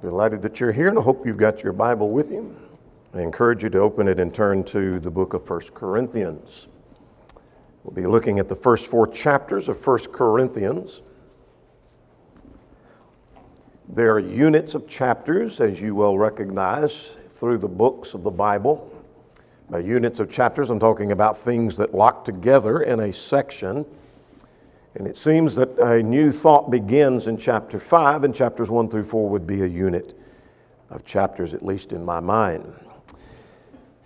Delighted that you're here, and I hope you've got your Bible with you. I encourage you to open it and turn to the book of 1 Corinthians. We'll be looking at the first four chapters of 1 Corinthians. There are units of chapters, as you will recognize, through the books of the Bible. By units of chapters, I'm talking about things that lock together in a section. And it seems that a new thought begins in chapter 5, and chapters 1 through 4 would be a unit of chapters, at least in my mind.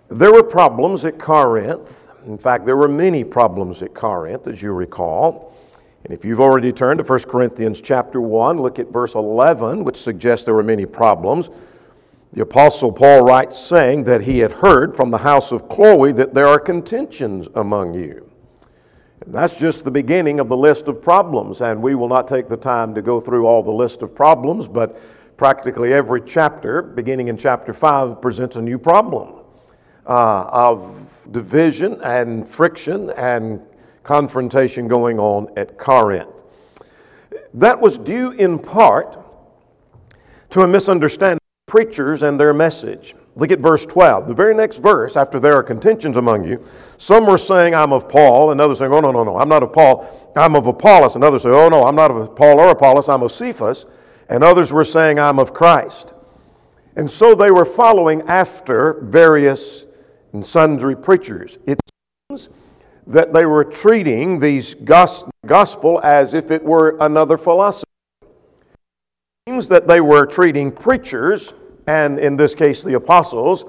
There were problems at Corinth. In fact, there were many problems at Corinth, as you recall. And if you've already turned to 1 Corinthians chapter 1, look at verse 11, which suggests there were many problems. The Apostle Paul writes, saying that he had heard from the house of Chloe that there are contentions among you. That's just the beginning of the list of problems, and we will not take the time to go through all the list of problems, but practically every chapter, beginning in chapter 5, presents a new problem uh, of division and friction and confrontation going on at Corinth. That was due in part to a misunderstanding of preachers and their message. Look at verse 12. The very next verse, after there are contentions among you, some were saying, I'm of Paul, and others saying, Oh, no, no, no, I'm not of Paul, I'm of Apollos. And others say, Oh, no, I'm not of Paul or Apollos, I'm of Cephas. And others were saying, I'm of Christ. And so they were following after various and sundry preachers. It seems that they were treating these gospel as if it were another philosophy. It seems that they were treating preachers, and in this case the apostles,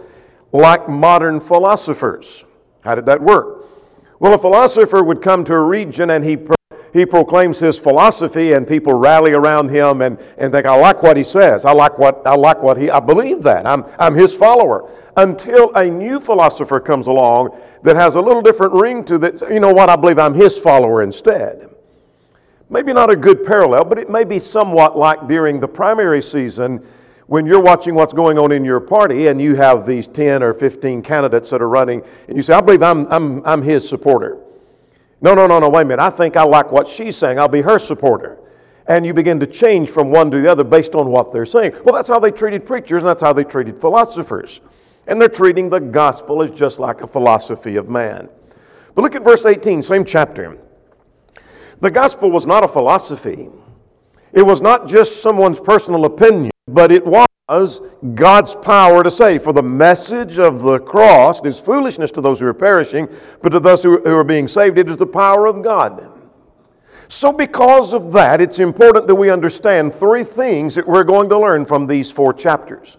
like modern philosophers. How did that work? Well, a philosopher would come to a region and he he proclaims his philosophy and people rally around him and, and think, I like what he says. I like what, I like what he, I believe that. I'm, I'm his follower. Until a new philosopher comes along that has a little different ring to that, you know what, I believe I'm his follower instead. Maybe not a good parallel, but it may be somewhat like during the primary season when you're watching what's going on in your party and you have these 10 or 15 candidates that are running and you say, I believe I'm, I'm, I'm his supporter. No, no, no, no, wait a minute. I think I like what she's saying. I'll be her supporter. And you begin to change from one to the other based on what they're saying. Well, that's how they treated preachers, and that's how they treated philosophers. And they're treating the gospel as just like a philosophy of man. But look at verse 18, same chapter. The gospel was not a philosophy, it was not just someone's personal opinion, but it was God's power to save. For the message of the cross is foolishness to those who are perishing, but to those who are being saved, it is the power of God. So, because of that, it's important that we understand three things that we're going to learn from these four chapters.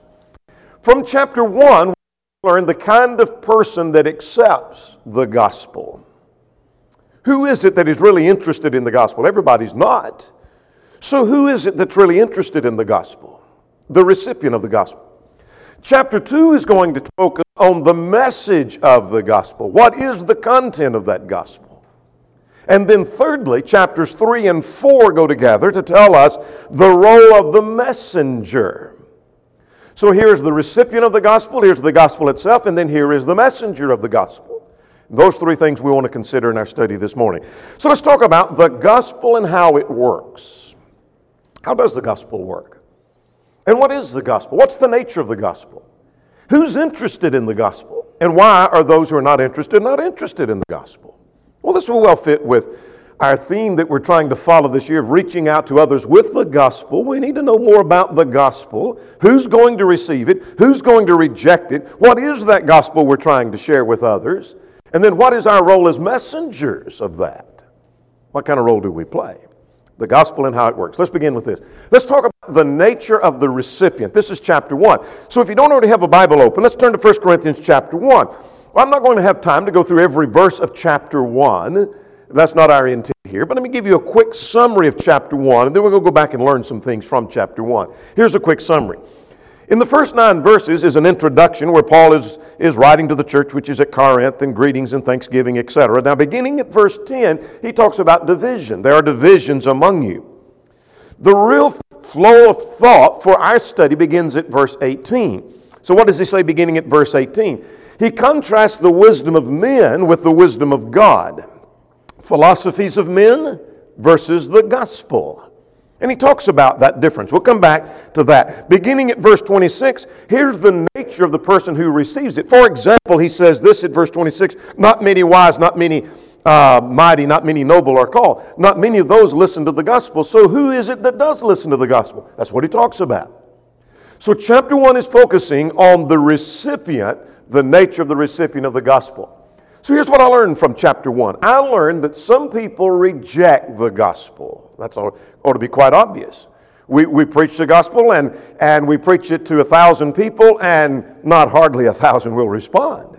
From chapter one, we learn the kind of person that accepts the gospel. Who is it that is really interested in the gospel? Everybody's not. So, who is it that's really interested in the gospel? The recipient of the gospel. Chapter 2 is going to focus on the message of the gospel. What is the content of that gospel? And then, thirdly, chapters 3 and 4 go together to tell us the role of the messenger. So here's the recipient of the gospel, here's the gospel itself, and then here is the messenger of the gospel. Those three things we want to consider in our study this morning. So let's talk about the gospel and how it works. How does the gospel work? And what is the gospel? What's the nature of the gospel? Who's interested in the gospel? And why are those who are not interested not interested in the gospel? Well, this will well fit with our theme that we're trying to follow this year of reaching out to others with the gospel. We need to know more about the gospel. Who's going to receive it? Who's going to reject it? What is that gospel we're trying to share with others? And then what is our role as messengers of that? What kind of role do we play? the gospel and how it works. Let's begin with this. Let's talk about the nature of the recipient. This is chapter 1. So if you don't already have a Bible open, let's turn to 1 Corinthians chapter 1. Well, I'm not going to have time to go through every verse of chapter 1. That's not our intent here, but let me give you a quick summary of chapter 1, and then we're going to go back and learn some things from chapter 1. Here's a quick summary. In the first nine verses is an introduction where Paul is, is writing to the church which is at Corinth and greetings and thanksgiving, etc. Now, beginning at verse 10, he talks about division. There are divisions among you. The real flow of thought for our study begins at verse 18. So, what does he say beginning at verse 18? He contrasts the wisdom of men with the wisdom of God, philosophies of men versus the gospel. And he talks about that difference. We'll come back to that. Beginning at verse 26, here's the nature of the person who receives it. For example, he says this at verse 26 Not many wise, not many uh, mighty, not many noble are called. Not many of those listen to the gospel. So who is it that does listen to the gospel? That's what he talks about. So, chapter 1 is focusing on the recipient, the nature of the recipient of the gospel. So here's what I learned from chapter 1. I learned that some people reject the gospel. That's ought, ought to be quite obvious. We, we preach the gospel and, and we preach it to a thousand people, and not hardly a thousand will respond.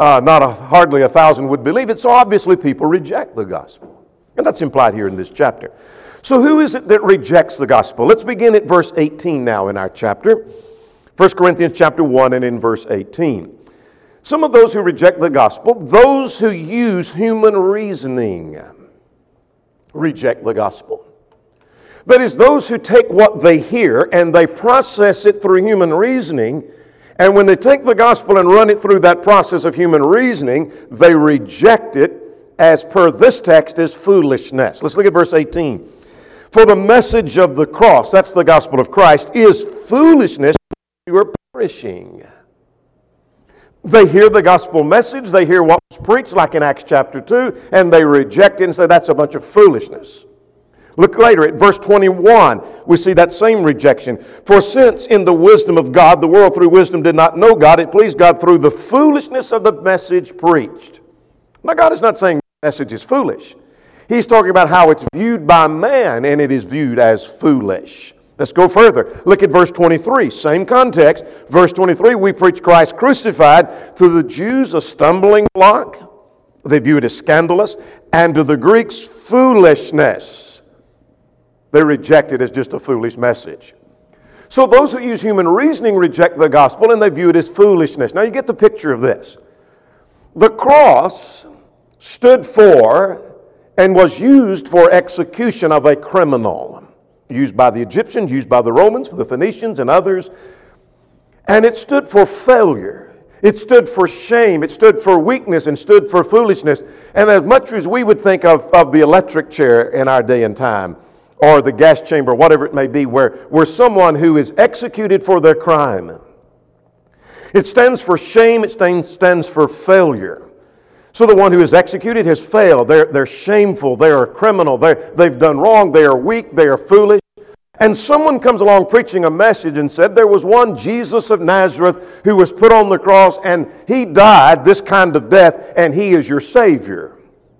Uh, not a, hardly a thousand would believe it, so obviously people reject the gospel. And that's implied here in this chapter. So, who is it that rejects the gospel? Let's begin at verse 18 now in our chapter. 1 Corinthians chapter 1 and in verse 18. Some of those who reject the gospel, those who use human reasoning, reject the gospel. That is, those who take what they hear and they process it through human reasoning, and when they take the gospel and run it through that process of human reasoning, they reject it as per this text as foolishness. Let's look at verse 18. For the message of the cross, that's the gospel of Christ, is foolishness. You are perishing. They hear the gospel message, they hear what was preached, like in Acts chapter 2, and they reject it and say that's a bunch of foolishness. Look later at verse 21, we see that same rejection. For since in the wisdom of God, the world through wisdom did not know God, it pleased God through the foolishness of the message preached. Now, God is not saying the message is foolish. He's talking about how it's viewed by man, and it is viewed as foolish. Let's go further. Look at verse 23, same context. Verse 23 we preach Christ crucified. To the Jews, a stumbling block. They view it as scandalous. And to the Greeks, foolishness. They reject it as just a foolish message. So those who use human reasoning reject the gospel and they view it as foolishness. Now you get the picture of this. The cross stood for and was used for execution of a criminal used by the Egyptians, used by the Romans, for the Phoenicians, and others. And it stood for failure. It stood for shame. It stood for weakness and stood for foolishness. And as much as we would think of, of the electric chair in our day and time, or the gas chamber, whatever it may be, where, where someone who is executed for their crime, it stands for shame, it stands, for failure. So the one who is executed has failed. They're, they're shameful. They're a criminal. They're, they've done wrong. They are weak. They are foolish. And someone comes along preaching a message and said there was one Jesus of Nazareth who was put on the cross and he died this kind of death and he is your Savior.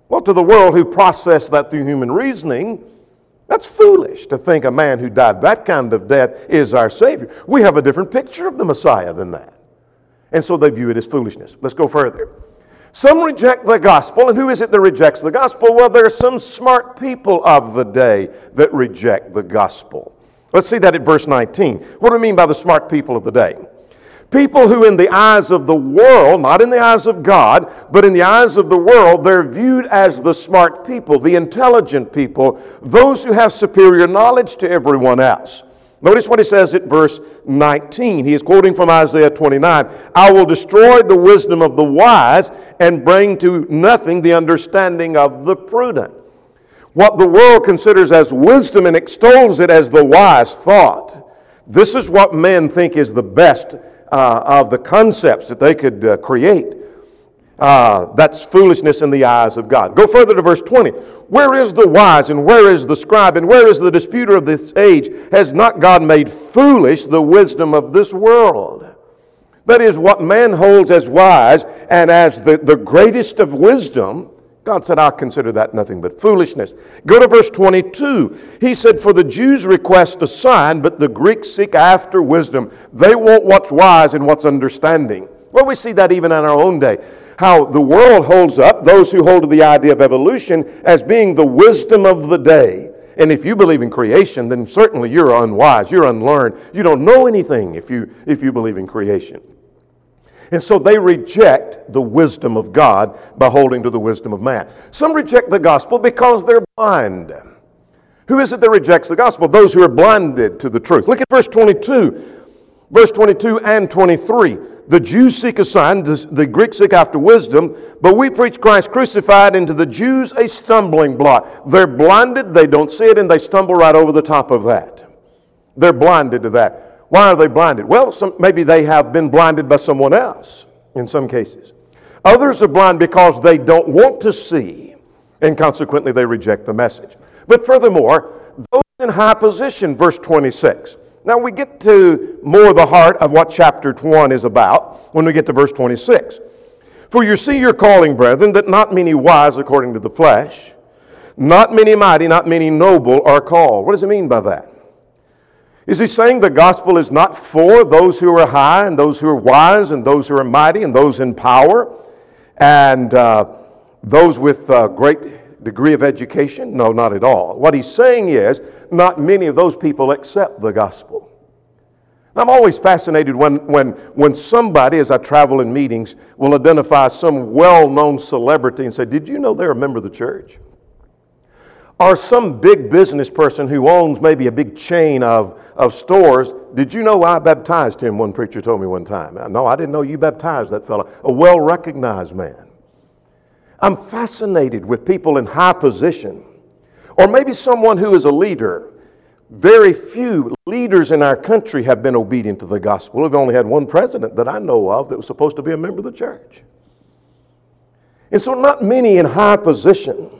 Well, to the world who processed that through human reasoning, that's foolish to think a man who died that kind of death is our Savior. We have a different picture of the Messiah than that. And so they view it as foolishness. Let's go further. Some reject the gospel, and who is it that rejects the gospel? Well, there are some smart people of the day that reject the gospel. Let's see that at verse 19. What do we mean by the smart people of the day? People who, in the eyes of the world, not in the eyes of God, but in the eyes of the world, they're viewed as the smart people, the intelligent people, those who have superior knowledge to everyone else. Notice what he says at verse 19. He is quoting from Isaiah 29 I will destroy the wisdom of the wise and bring to nothing the understanding of the prudent. What the world considers as wisdom and extols it as the wise thought. This is what men think is the best uh, of the concepts that they could uh, create. Uh, that's foolishness in the eyes of God. Go further to verse 20. Where is the wise and where is the scribe and where is the disputer of this age? Has not God made foolish the wisdom of this world? That is, what man holds as wise and as the, the greatest of wisdom, God said, I'll consider that nothing but foolishness. Go to verse 22. He said, For the Jews request a sign, but the Greeks seek after wisdom. They want what's wise and what's understanding. Well, we see that even in our own day how the world holds up those who hold to the idea of evolution as being the wisdom of the day. And if you believe in creation, then certainly you're unwise, you're unlearned. You don't know anything if you, if you believe in creation. And so they reject the wisdom of God by holding to the wisdom of man. Some reject the gospel because they're blind. Who is it that rejects the gospel? Those who are blinded to the truth. Look at verse 22. Verse 22 and 23. The Jews seek a sign, the Greeks seek after wisdom, but we preach Christ crucified, and to the Jews a stumbling block. They're blinded, they don't see it, and they stumble right over the top of that. They're blinded to that. Why are they blinded? Well, some, maybe they have been blinded by someone else in some cases. Others are blind because they don't want to see, and consequently they reject the message. But furthermore, those in high position, verse 26. Now we get to more the heart of what chapter 1 is about when we get to verse 26. For you see your calling, brethren, that not many wise according to the flesh, not many mighty, not many noble are called. What does it mean by that? Is he saying the gospel is not for those who are high and those who are wise and those who are mighty and those in power and uh, those with a great degree of education? No, not at all. What he's saying is not many of those people accept the gospel. I'm always fascinated when, when, when somebody, as I travel in meetings, will identify some well known celebrity and say, Did you know they're a member of the church? Or some big business person who owns maybe a big chain of, of stores. Did you know I baptized him? One preacher told me one time. Uh, no, I didn't know you baptized that fellow. A well recognized man. I'm fascinated with people in high position, or maybe someone who is a leader. Very few leaders in our country have been obedient to the gospel. We've only had one president that I know of that was supposed to be a member of the church. And so, not many in high position.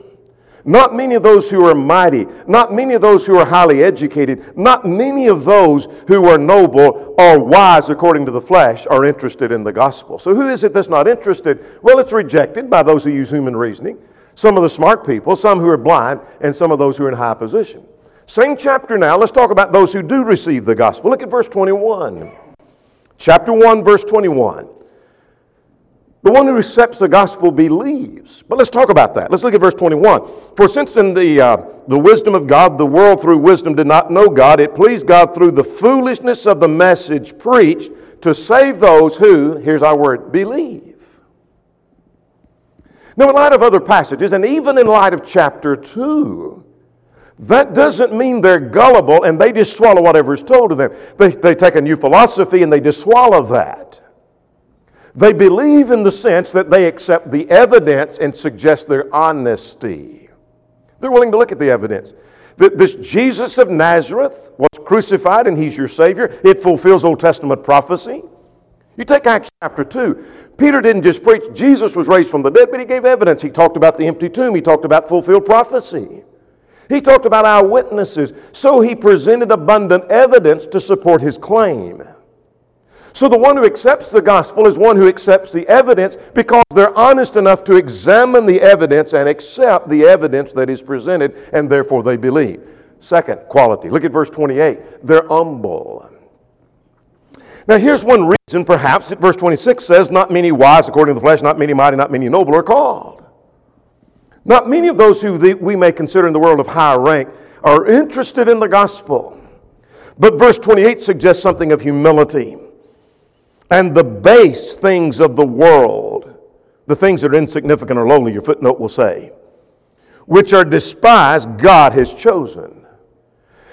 Not many of those who are mighty, not many of those who are highly educated, not many of those who are noble or wise according to the flesh are interested in the gospel. So, who is it that's not interested? Well, it's rejected by those who use human reasoning, some of the smart people, some who are blind, and some of those who are in high position. Same chapter now. Let's talk about those who do receive the gospel. Look at verse 21. Chapter 1, verse 21. The one who accepts the gospel believes. But let's talk about that. Let's look at verse 21. For since in the, uh, the wisdom of God, the world through wisdom did not know God, it pleased God through the foolishness of the message preached to save those who, here's our word, believe. Now, in light of other passages, and even in light of chapter 2, that doesn't mean they're gullible and they just swallow whatever is told to them. They, they take a new philosophy and they just swallow that. They believe in the sense that they accept the evidence and suggest their honesty. They're willing to look at the evidence. That this Jesus of Nazareth was crucified and he's your Savior. It fulfills Old Testament prophecy. You take Acts chapter 2. Peter didn't just preach Jesus was raised from the dead, but he gave evidence. He talked about the empty tomb, he talked about fulfilled prophecy. He talked about eyewitnesses. So he presented abundant evidence to support his claim. So the one who accepts the gospel is one who accepts the evidence because they're honest enough to examine the evidence and accept the evidence that is presented, and therefore they believe. Second quality. Look at verse 28. They're humble. Now, here's one reason, perhaps, that verse 26 says, Not many wise according to the flesh, not many mighty, not many noble are called. Not many of those who we may consider in the world of higher rank are interested in the gospel. But verse 28 suggests something of humility and the base things of the world, the things that are insignificant or lowly, your footnote will say, which are despised, God has chosen.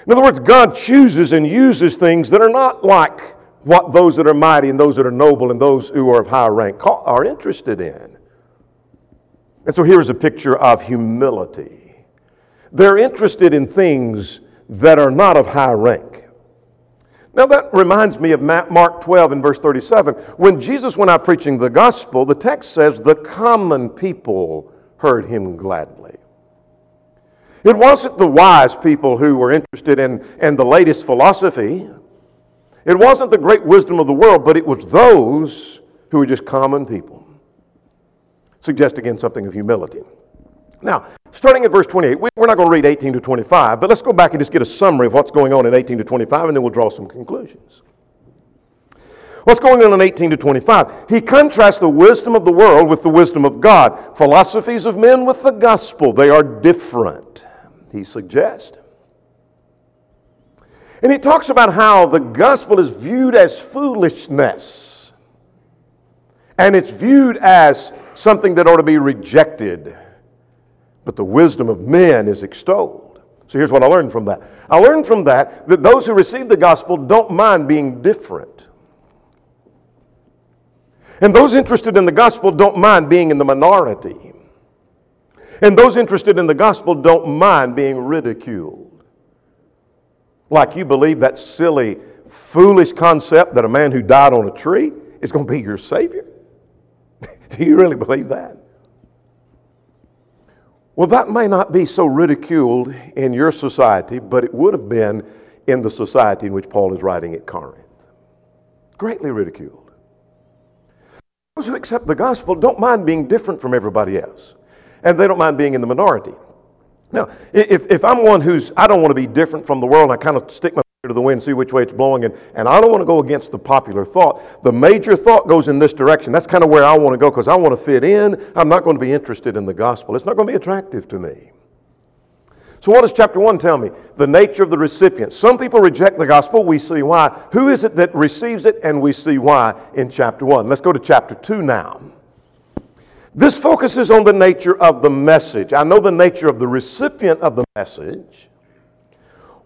In other words, God chooses and uses things that are not like what those that are mighty and those that are noble and those who are of high rank are interested in. And so here's a picture of humility. They're interested in things that are not of high rank. Now, that reminds me of Mark 12 and verse 37. When Jesus went out preaching the gospel, the text says the common people heard him gladly. It wasn't the wise people who were interested in, in the latest philosophy. It wasn't the great wisdom of the world, but it was those who were just common people. Suggest again something of humility. Now, starting at verse 28, we're not going to read 18 to 25, but let's go back and just get a summary of what's going on in 18 to 25, and then we'll draw some conclusions. What's going on in 18 to 25? He contrasts the wisdom of the world with the wisdom of God, philosophies of men with the gospel. They are different, he suggests. And he talks about how the gospel is viewed as foolishness, and it's viewed as something that ought to be rejected but the wisdom of men is extolled. So here's what I learned from that. I learned from that that those who receive the gospel don't mind being different. And those interested in the gospel don't mind being in the minority. And those interested in the gospel don't mind being ridiculed. Like you believe that silly, foolish concept that a man who died on a tree is going to be your Savior? Do you really believe that? Well, that may not be so ridiculed in your society, but it would have been in the society in which Paul is writing at Corinth. Greatly ridiculed. Those who accept the gospel don't mind being different from everybody else, and they don't mind being in the minority. Now, if, if I'm one who's, I don't want to be different from the world, I kind of stick my to the wind, see which way it's blowing, and, and I don't want to go against the popular thought. The major thought goes in this direction. That's kind of where I want to go because I want to fit in. I'm not going to be interested in the gospel. It's not going to be attractive to me. So, what does chapter 1 tell me? The nature of the recipient. Some people reject the gospel. We see why. Who is it that receives it? And we see why in chapter 1. Let's go to chapter 2 now. This focuses on the nature of the message. I know the nature of the recipient of the message.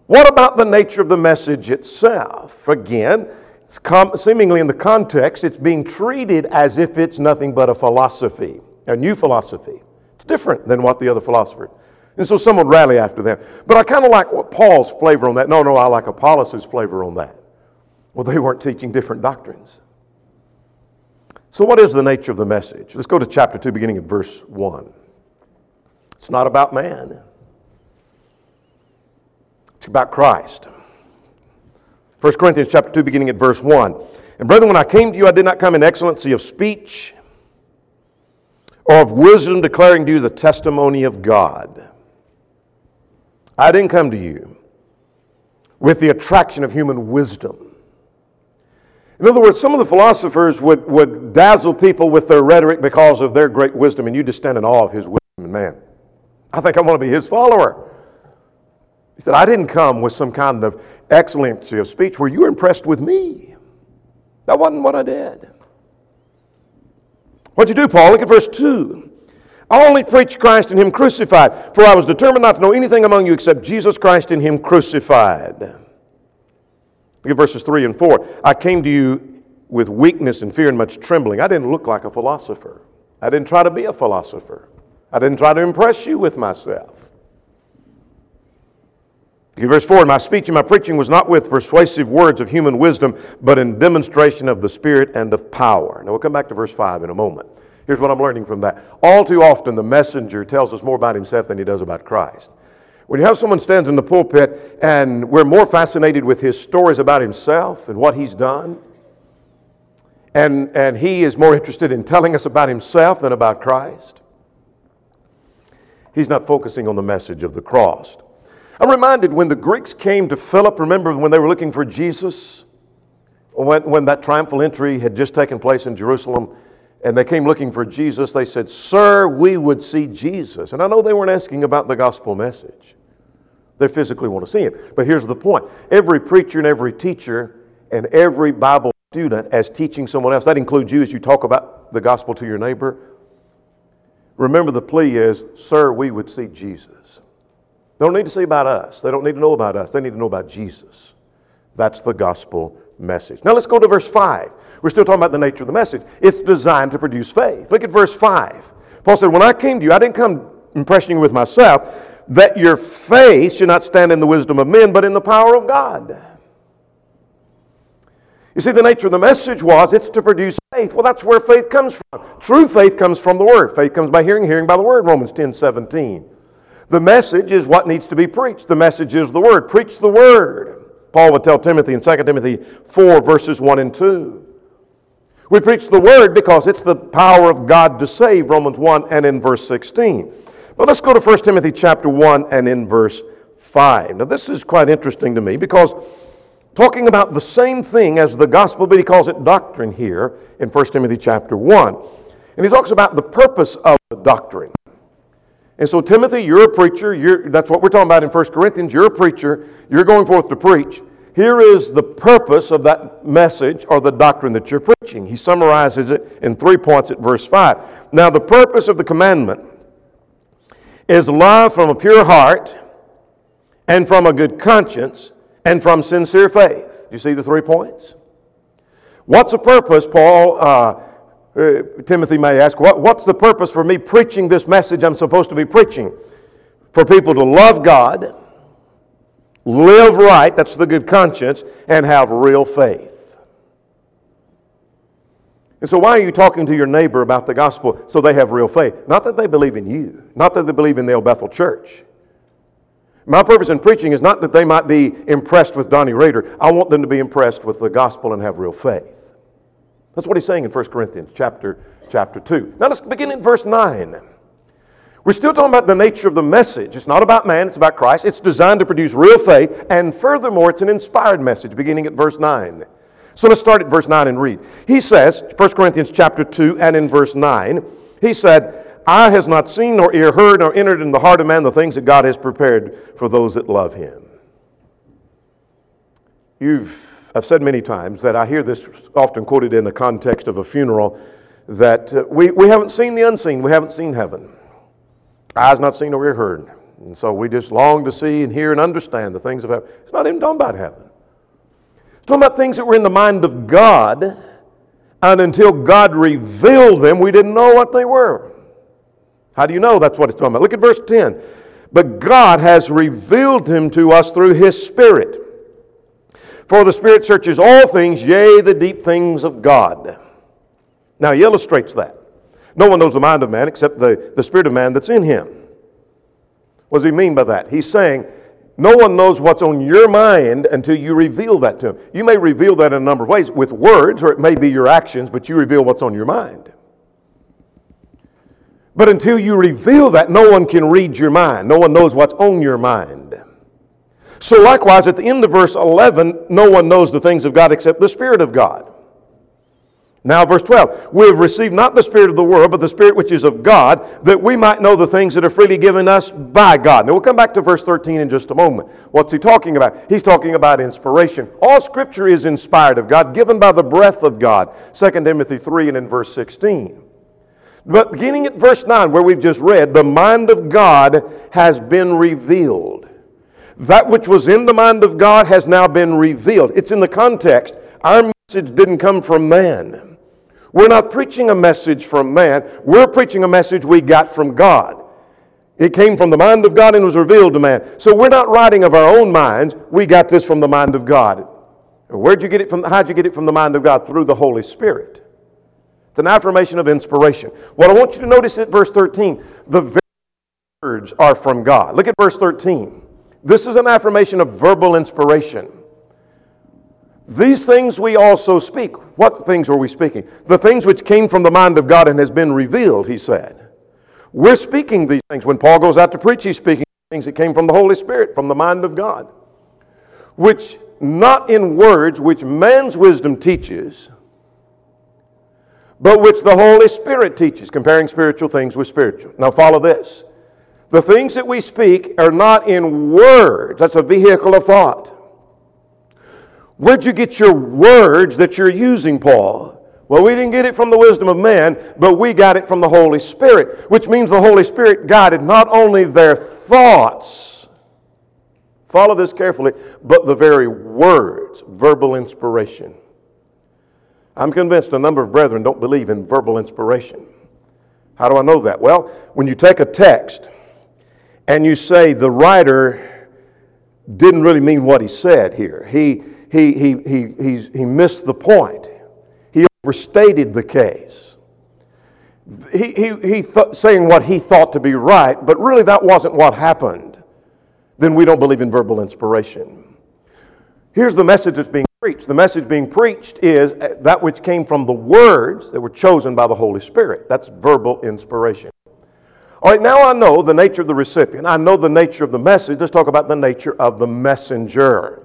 What about the nature of the message itself? Again, it's com- seemingly in the context, it's being treated as if it's nothing but a philosophy, a new philosophy. It's different than what the other philosophers. And so some would rally after them. But I kind of like what Paul's flavor on that. No, no, I like Apollos' flavor on that. Well, they weren't teaching different doctrines. So, what is the nature of the message? Let's go to chapter 2, beginning at verse 1. It's not about man. It's about Christ. 1 Corinthians chapter 2, beginning at verse 1. And brethren, when I came to you, I did not come in excellency of speech or of wisdom, declaring to you the testimony of God. I didn't come to you with the attraction of human wisdom. In other words, some of the philosophers would, would dazzle people with their rhetoric because of their great wisdom, and you just stand in awe of his wisdom. And man, I think I want to be his follower. He said, I didn't come with some kind of excellency of speech where you were impressed with me. That wasn't what I did. What'd you do, Paul? Look at verse 2. I only preached Christ and Him crucified, for I was determined not to know anything among you except Jesus Christ and Him crucified. Look at verses 3 and 4. I came to you with weakness and fear and much trembling. I didn't look like a philosopher. I didn't try to be a philosopher. I didn't try to impress you with myself. Verse 4 My speech and my preaching was not with persuasive words of human wisdom, but in demonstration of the Spirit and of power. Now we'll come back to verse 5 in a moment. Here's what I'm learning from that. All too often, the messenger tells us more about himself than he does about Christ. When you have someone stands in the pulpit and we're more fascinated with his stories about himself and what he's done, and, and he is more interested in telling us about himself than about Christ, he's not focusing on the message of the cross. I'm reminded when the Greeks came to Philip, remember when they were looking for Jesus? When, when that triumphal entry had just taken place in Jerusalem, and they came looking for Jesus, they said, Sir, we would see Jesus. And I know they weren't asking about the gospel message. They physically want to see him. But here's the point every preacher and every teacher and every Bible student, as teaching someone else, that includes you as you talk about the gospel to your neighbor, remember the plea is, Sir, we would see Jesus. They don't need to see about us. They don't need to know about us. They need to know about Jesus. That's the gospel message. Now let's go to verse 5. We're still talking about the nature of the message. It's designed to produce faith. Look at verse 5. Paul said, When I came to you, I didn't come impressing you with myself, that your faith should not stand in the wisdom of men, but in the power of God. You see, the nature of the message was it's to produce faith. Well, that's where faith comes from. True faith comes from the Word. Faith comes by hearing, hearing by the Word, Romans 10 17. The message is what needs to be preached. The message is the Word. Preach the Word. Paul would tell Timothy in 2 Timothy 4, verses 1 and 2. We preach the Word because it's the power of God to save, Romans 1 and in verse 16. But let's go to 1 Timothy chapter 1 and in verse 5. Now, this is quite interesting to me because talking about the same thing as the gospel, but he calls it doctrine here in 1 Timothy chapter 1. And he talks about the purpose of the doctrine. And so, Timothy, you're a preacher. You're, that's what we're talking about in 1 Corinthians. You're a preacher. You're going forth to preach. Here is the purpose of that message or the doctrine that you're preaching. He summarizes it in three points at verse 5. Now, the purpose of the commandment is love from a pure heart and from a good conscience and from sincere faith. Do you see the three points? What's the purpose, Paul? Uh, Uh, Timothy may ask, what, What's the purpose for me preaching this message I'm supposed to be preaching? For people to love God, live right, that's the good conscience, and have real faith. And so, why are you talking to your neighbor about the gospel so they have real faith? Not that they believe in you, not that they believe in the old Bethel church. My purpose in preaching is not that they might be impressed with Donnie Rader. I want them to be impressed with the gospel and have real faith. That's what he's saying in 1 Corinthians chapter, chapter 2. Now let's begin in verse 9. We're still talking about the nature of the message. It's not about man, it's about Christ. It's designed to produce real faith, and furthermore, it's an inspired message, beginning at verse 9. So let's start at verse 9 and read. He says, 1 Corinthians chapter 2 and in verse 9, he said, Eye has not seen nor ear heard nor entered in the heart of man the things that God has prepared for those that love him. You've, I've said many times that I hear this often quoted in the context of a funeral that uh, we, we haven't seen the unseen, we haven't seen heaven. Eyes not seen nor ear heard. And so we just long to see and hear and understand the things of heaven. It's not even talking about heaven. It's talking about things that were in the mind of God, and until God revealed them, we didn't know what they were. How do you know that's what it's talking about? Look at verse 10. But God has revealed him to us through his Spirit. For the Spirit searches all things, yea, the deep things of God. Now he illustrates that. No one knows the mind of man except the, the Spirit of man that's in him. What does he mean by that? He's saying no one knows what's on your mind until you reveal that to him. You may reveal that in a number of ways with words, or it may be your actions, but you reveal what's on your mind. But until you reveal that, no one can read your mind. No one knows what's on your mind. So, likewise, at the end of verse 11, no one knows the things of God except the Spirit of God. Now, verse 12, we have received not the Spirit of the world, but the Spirit which is of God, that we might know the things that are freely given us by God. Now, we'll come back to verse 13 in just a moment. What's he talking about? He's talking about inspiration. All Scripture is inspired of God, given by the breath of God. 2 Timothy 3 and in verse 16. But beginning at verse 9, where we've just read, the mind of God has been revealed. That which was in the mind of God has now been revealed. It's in the context. Our message didn't come from man. We're not preaching a message from man, we're preaching a message we got from God. It came from the mind of God and was revealed to man. So we're not writing of our own minds, we got this from the mind of God. Where'd you get it from? How'd you get it from the mind of God? Through the Holy Spirit. It's an affirmation of inspiration. What I want you to notice at verse 13, the very words are from God. Look at verse 13. This is an affirmation of verbal inspiration. These things we also speak. What things were we speaking? The things which came from the mind of God and has been revealed, he said. We're speaking these things. When Paul goes out to preach, he's speaking things that came from the Holy Spirit, from the mind of God, which not in words which man's wisdom teaches, but which the Holy Spirit teaches, comparing spiritual things with spiritual. Now, follow this. The things that we speak are not in words, that's a vehicle of thought. Where'd you get your words that you're using, Paul? Well, we didn't get it from the wisdom of man, but we got it from the Holy Spirit, which means the Holy Spirit guided not only their thoughts, follow this carefully, but the very words, verbal inspiration. I'm convinced a number of brethren don't believe in verbal inspiration. How do I know that? Well, when you take a text and you say the writer didn't really mean what he said here, he he, he, he, he, he missed the point. He overstated the case. He, he, he th- saying what he thought to be right, but really that wasn't what happened. Then we don't believe in verbal inspiration. Here's the message that's being preached. The message being preached is uh, that which came from the words that were chosen by the Holy Spirit. That's verbal inspiration. All right, now I know the nature of the recipient. I know the nature of the message. Let's talk about the nature of the messenger.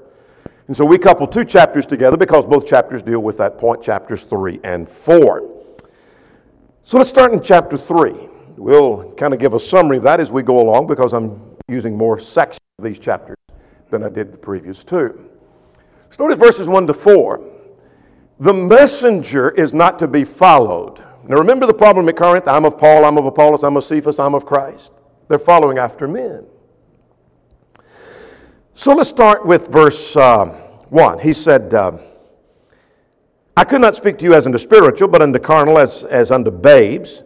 And so we couple two chapters together because both chapters deal with that point, chapters 3 and 4. So let's start in chapter 3. We'll kind of give a summary of that as we go along because I'm using more sections of these chapters than I did the previous two. So notice verses 1 to 4. The messenger is not to be followed. Now remember the problem at Corinth I'm of Paul, I'm of Apollos, I'm of Cephas, I'm of Christ. They're following after men. So let's start with verse uh, 1. He said, uh, I could not speak to you as unto spiritual, but unto carnal, as, as unto babes.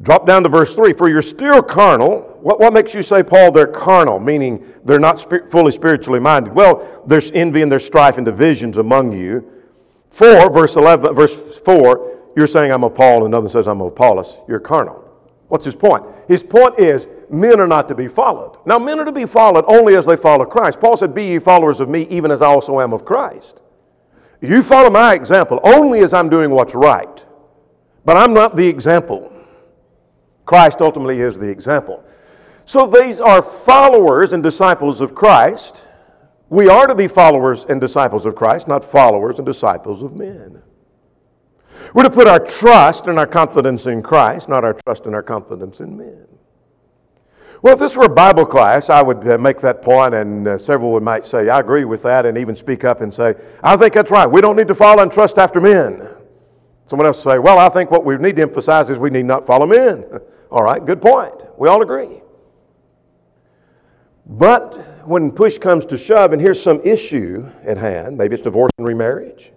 Drop down to verse 3. For you're still carnal. What, what makes you say, Paul, they're carnal, meaning they're not fully spiritually minded? Well, there's envy and there's strife and divisions among you. 4, verse 11, verse 4, you're saying I'm of Paul, and another says I'm of Apollos. You're carnal. What's his point? His point is men are not to be followed. Now, men are to be followed only as they follow Christ. Paul said, Be ye followers of me, even as I also am of Christ. You follow my example only as I'm doing what's right. But I'm not the example. Christ ultimately is the example. So these are followers and disciples of Christ. We are to be followers and disciples of Christ, not followers and disciples of men. We're to put our trust and our confidence in Christ, not our trust and our confidence in men. Well, if this were a Bible class, I would uh, make that point, and uh, several would might say, I agree with that, and even speak up and say, I think that's right. We don't need to follow and trust after men. Someone else say, Well, I think what we need to emphasize is we need not follow men. All right, good point. We all agree. But when push comes to shove, and here's some issue at hand, maybe it's divorce and remarriage.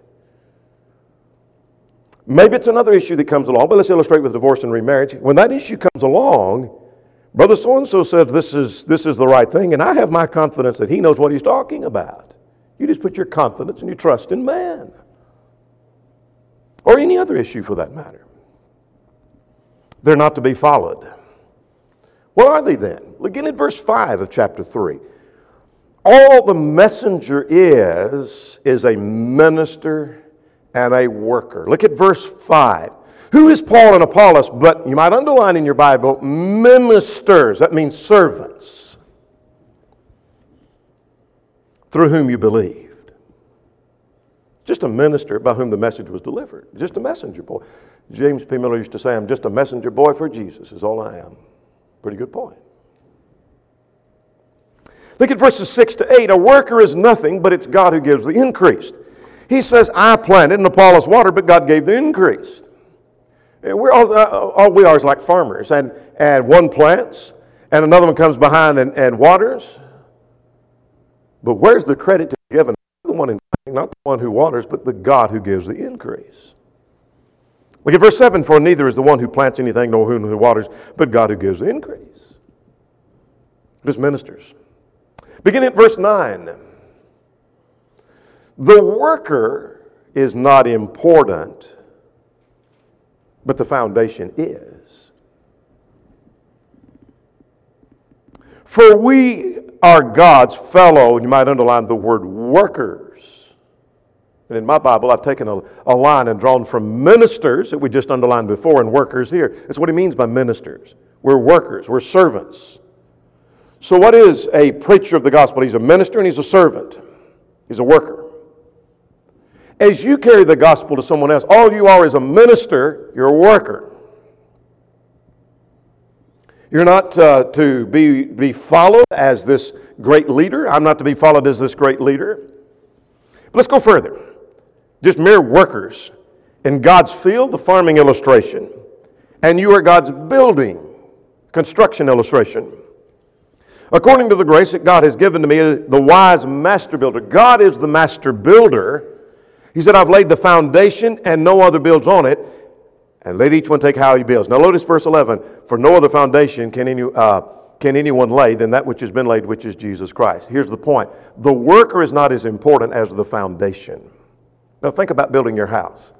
Maybe it's another issue that comes along, but let's illustrate with divorce and remarriage. When that issue comes along, Brother so and so says this is, this is the right thing, and I have my confidence that he knows what he's talking about. You just put your confidence and your trust in man, or any other issue for that matter. They're not to be followed. What are they then? Look at verse 5 of chapter 3. All the messenger is, is a minister and a worker. Look at verse 5. Who is Paul and Apollos? But you might underline in your Bible, ministers. That means servants through whom you believed. Just a minister by whom the message was delivered. Just a messenger boy. James P. Miller used to say, I'm just a messenger boy for Jesus, is all I am. Pretty good point. Look at verses 6 to 8. A worker is nothing, but it's God who gives the increase. He says, I planted and Apollos water, but God gave the increase. We're all, uh, all we are is like farmers, and, and one plants, and another one comes behind and, and waters. But where's the credit to be given? The one in, not the one who waters, but the God who gives the increase. Look at verse 7 For neither is the one who plants anything nor who waters, but God who gives the increase. Just ministers. Beginning at verse 9. The worker is not important, but the foundation is. For we are God's fellow, you might underline the word workers and in my Bible, I've taken a, a line and drawn from ministers that we just underlined before and workers here. That's what he means by ministers. We're workers, we're servants. So, what is a preacher of the gospel? He's a minister and he's a servant, he's a worker. As you carry the gospel to someone else, all you are is a minister, you're a worker. You're not uh, to be, be followed as this great leader. I'm not to be followed as this great leader. But let's go further just mere workers in God's field, the farming illustration, and you are God's building, construction illustration. According to the grace that God has given to me, the wise master builder, God is the master builder. He said, I've laid the foundation and no other builds on it, and let each one take how he builds. Now, notice verse 11 For no other foundation can, any, uh, can anyone lay than that which has been laid, which is Jesus Christ. Here's the point the worker is not as important as the foundation. Now, think about building your house.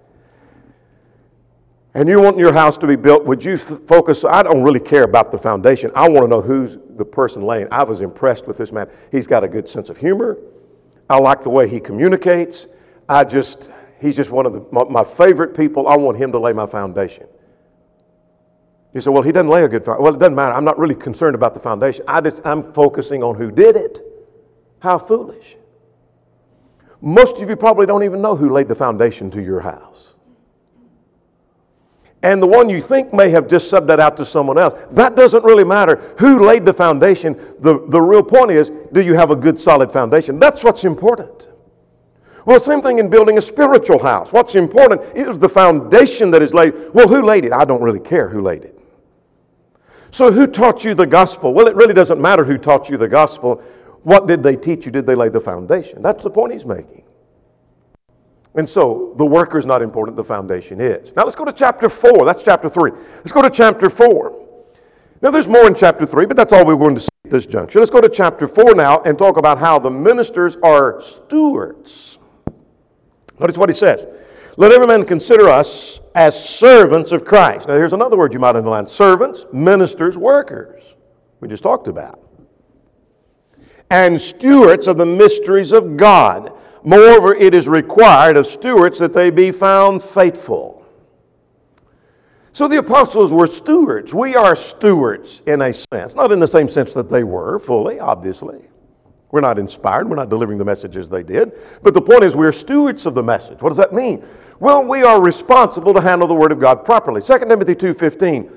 And you want your house to be built, would you focus? I don't really care about the foundation. I want to know who's the person laying. I was impressed with this man. He's got a good sense of humor. I like the way he communicates. I just, he's just one of the, my, my favorite people. I want him to lay my foundation. You say, well, he doesn't lay a good foundation. Well, it doesn't matter. I'm not really concerned about the foundation. I just, I'm focusing on who did it. How foolish. Most of you probably don't even know who laid the foundation to your house. And the one you think may have just subbed that out to someone else. That doesn't really matter. Who laid the foundation? The, the real point is do you have a good, solid foundation? That's what's important. Well, same thing in building a spiritual house. What's important is the foundation that is laid. Well, who laid it? I don't really care who laid it. So, who taught you the gospel? Well, it really doesn't matter who taught you the gospel. What did they teach you? Did they lay the foundation? That's the point he's making. And so the worker is not important, the foundation is. Now let's go to chapter 4. That's chapter 3. Let's go to chapter 4. Now there's more in chapter 3, but that's all we're going to see at this juncture. Let's go to chapter 4 now and talk about how the ministers are stewards. Notice what he says. Let every man consider us as servants of Christ. Now here's another word you might underline servants, ministers, workers. We just talked about. And stewards of the mysteries of God. Moreover, it is required of stewards that they be found faithful. So the apostles were stewards. We are stewards in a sense, not in the same sense that they were fully, obviously. We're not inspired, we're not delivering the messages they did. But the point is, we're stewards of the message. What does that mean? Well, we are responsible to handle the Word of God properly. 2 Timothy 2.15,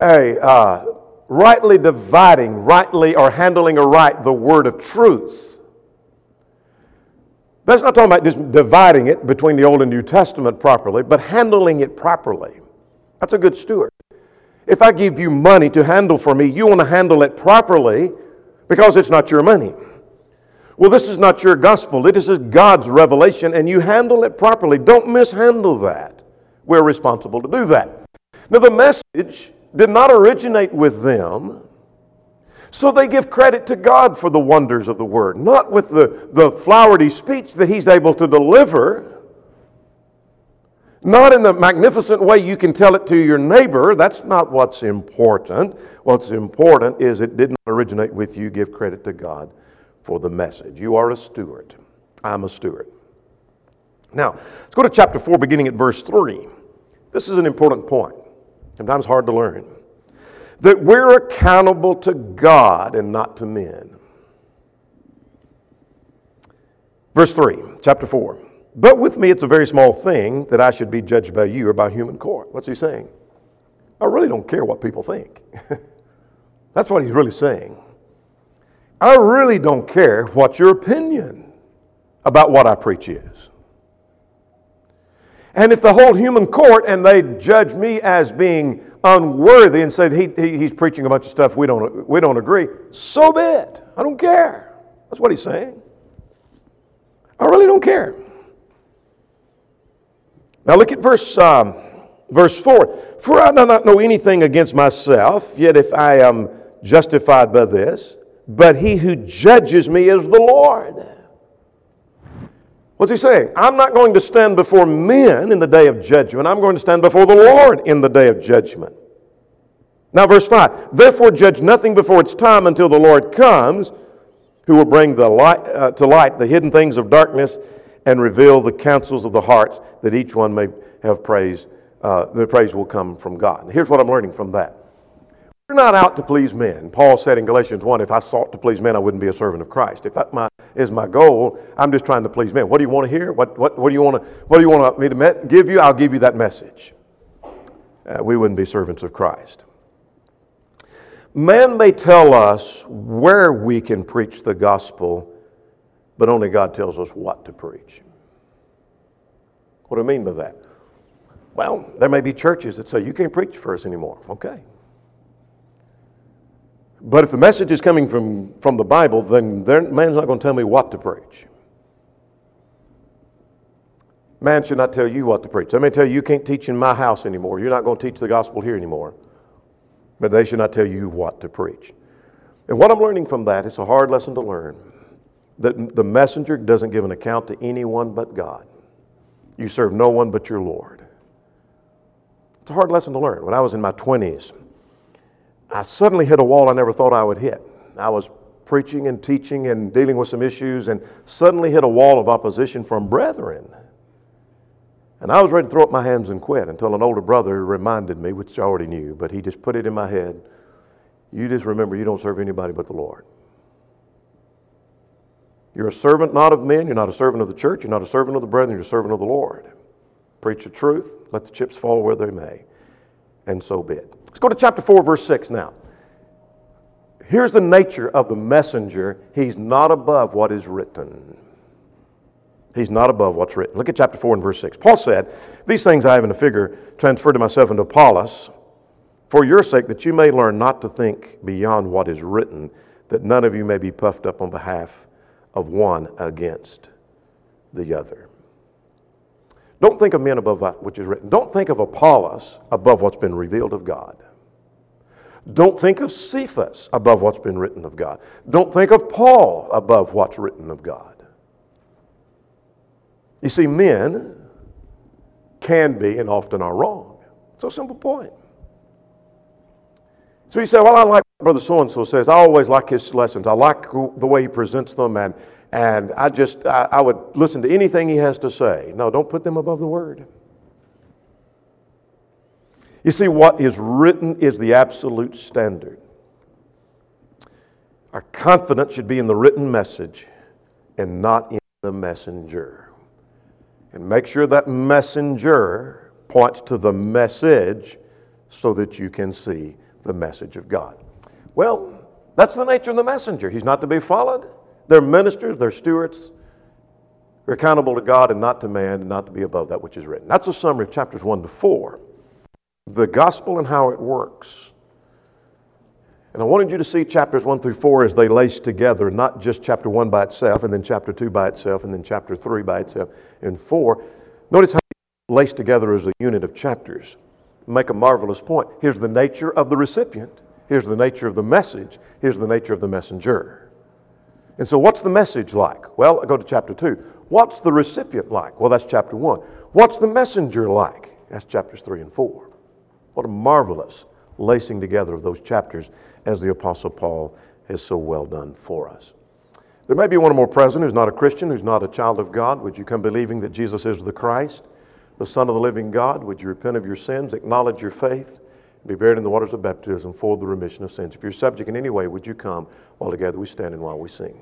a, uh, rightly dividing, rightly or handling aright the Word of truth that's not talking about just dividing it between the Old and New Testament properly, but handling it properly. That's a good steward. If I give you money to handle for me, you want to handle it properly because it's not your money. Well, this is not your gospel. This is God's revelation, and you handle it properly. Don't mishandle that. We're responsible to do that. Now, the message did not originate with them. So they give credit to God for the wonders of the word, not with the, the flowery speech that he's able to deliver, not in the magnificent way you can tell it to your neighbor. That's not what's important. What's important is it did not originate with you. Give credit to God for the message. You are a steward. I'm a steward. Now, let's go to chapter 4, beginning at verse 3. This is an important point, sometimes hard to learn that we're accountable to God and not to men. Verse 3, chapter 4. But with me, it's a very small thing that I should be judged by you or by human court. What's he saying? I really don't care what people think. That's what he's really saying. I really don't care what your opinion about what I preach is. And if the whole human court and they judge me as being unworthy and say he, he, he's preaching a bunch of stuff we don't, we don't agree, so be it. I don't care. That's what he's saying. I really don't care. Now look at verse, um, verse 4. For I do not know anything against myself, yet if I am justified by this, but he who judges me is the Lord. What's he saying? I'm not going to stand before men in the day of judgment. I'm going to stand before the Lord in the day of judgment. Now, verse 5 Therefore, judge nothing before its time until the Lord comes, who will bring the light, uh, to light the hidden things of darkness and reveal the counsels of the hearts, that each one may have praise. Uh, the praise will come from God. here's what I'm learning from that. We're not out to please men. Paul said in Galatians 1 if I sought to please men, I wouldn't be a servant of Christ. If that my, is my goal, I'm just trying to please men. What do you want to hear? What, what, what, do, you want to, what do you want me to give you? I'll give you that message. Uh, we wouldn't be servants of Christ. Man may tell us where we can preach the gospel, but only God tells us what to preach. What do I mean by that? Well, there may be churches that say, you can't preach for us anymore. Okay. But if the message is coming from, from the Bible, then man's not going to tell me what to preach. Man should not tell you what to preach. They may tell you you can't teach in my house anymore. You're not going to teach the gospel here anymore. But they should not tell you what to preach. And what I'm learning from that, it's a hard lesson to learn, that the messenger doesn't give an account to anyone but God. You serve no one but your Lord. It's a hard lesson to learn. When I was in my 20s, I suddenly hit a wall I never thought I would hit. I was preaching and teaching and dealing with some issues and suddenly hit a wall of opposition from brethren. And I was ready to throw up my hands and quit until an older brother reminded me, which I already knew, but he just put it in my head. You just remember you don't serve anybody but the Lord. You're a servant not of men, you're not a servant of the church, you're not a servant of the brethren, you're a servant of the Lord. Preach the truth, let the chips fall where they may, and so be it. Let's go to chapter 4, verse 6 now. Here's the nature of the messenger. He's not above what is written. He's not above what's written. Look at chapter 4 and verse 6. Paul said, These things I have in a figure transferred to myself into Apollos for your sake, that you may learn not to think beyond what is written, that none of you may be puffed up on behalf of one against the other. Don't think of men above that which is written. Don't think of Apollos above what's been revealed of God. Don't think of Cephas above what's been written of God. Don't think of Paul above what's written of God. You see, men can be and often are wrong. It's a simple point. So you say, Well, I like Brother So and so says. I always like his lessons. I like the way he presents them, and, and I just, I, I would listen to anything he has to say. No, don't put them above the Word. You see, what is written is the absolute standard. Our confidence should be in the written message and not in the messenger. And make sure that messenger points to the message so that you can see the message of God. Well, that's the nature of the messenger. He's not to be followed. They're ministers, they're stewards. They're accountable to God and not to man, and not to be above that which is written. That's a summary of chapters 1 to 4 the gospel and how it works. And I wanted you to see chapters 1 through 4 as they lace together, not just chapter 1 by itself, and then chapter 2 by itself, and then chapter 3 by itself, and 4. Notice how they lace together as a unit of chapters. Make a marvelous point. Here's the nature of the recipient, here's the nature of the message, here's the nature of the messenger. And so, what's the message like? Well, I go to chapter 2. What's the recipient like? Well, that's chapter 1. What's the messenger like? That's chapters 3 and 4. What a marvelous lacing together of those chapters as the Apostle Paul has so well done for us. There may be one or more present who's not a Christian, who's not a child of God. Would you come believing that Jesus is the Christ, the Son of the living God? Would you repent of your sins, acknowledge your faith, be buried in the waters of baptism for the remission of sins? If you're subject in any way, would you come while together we stand and while we sing?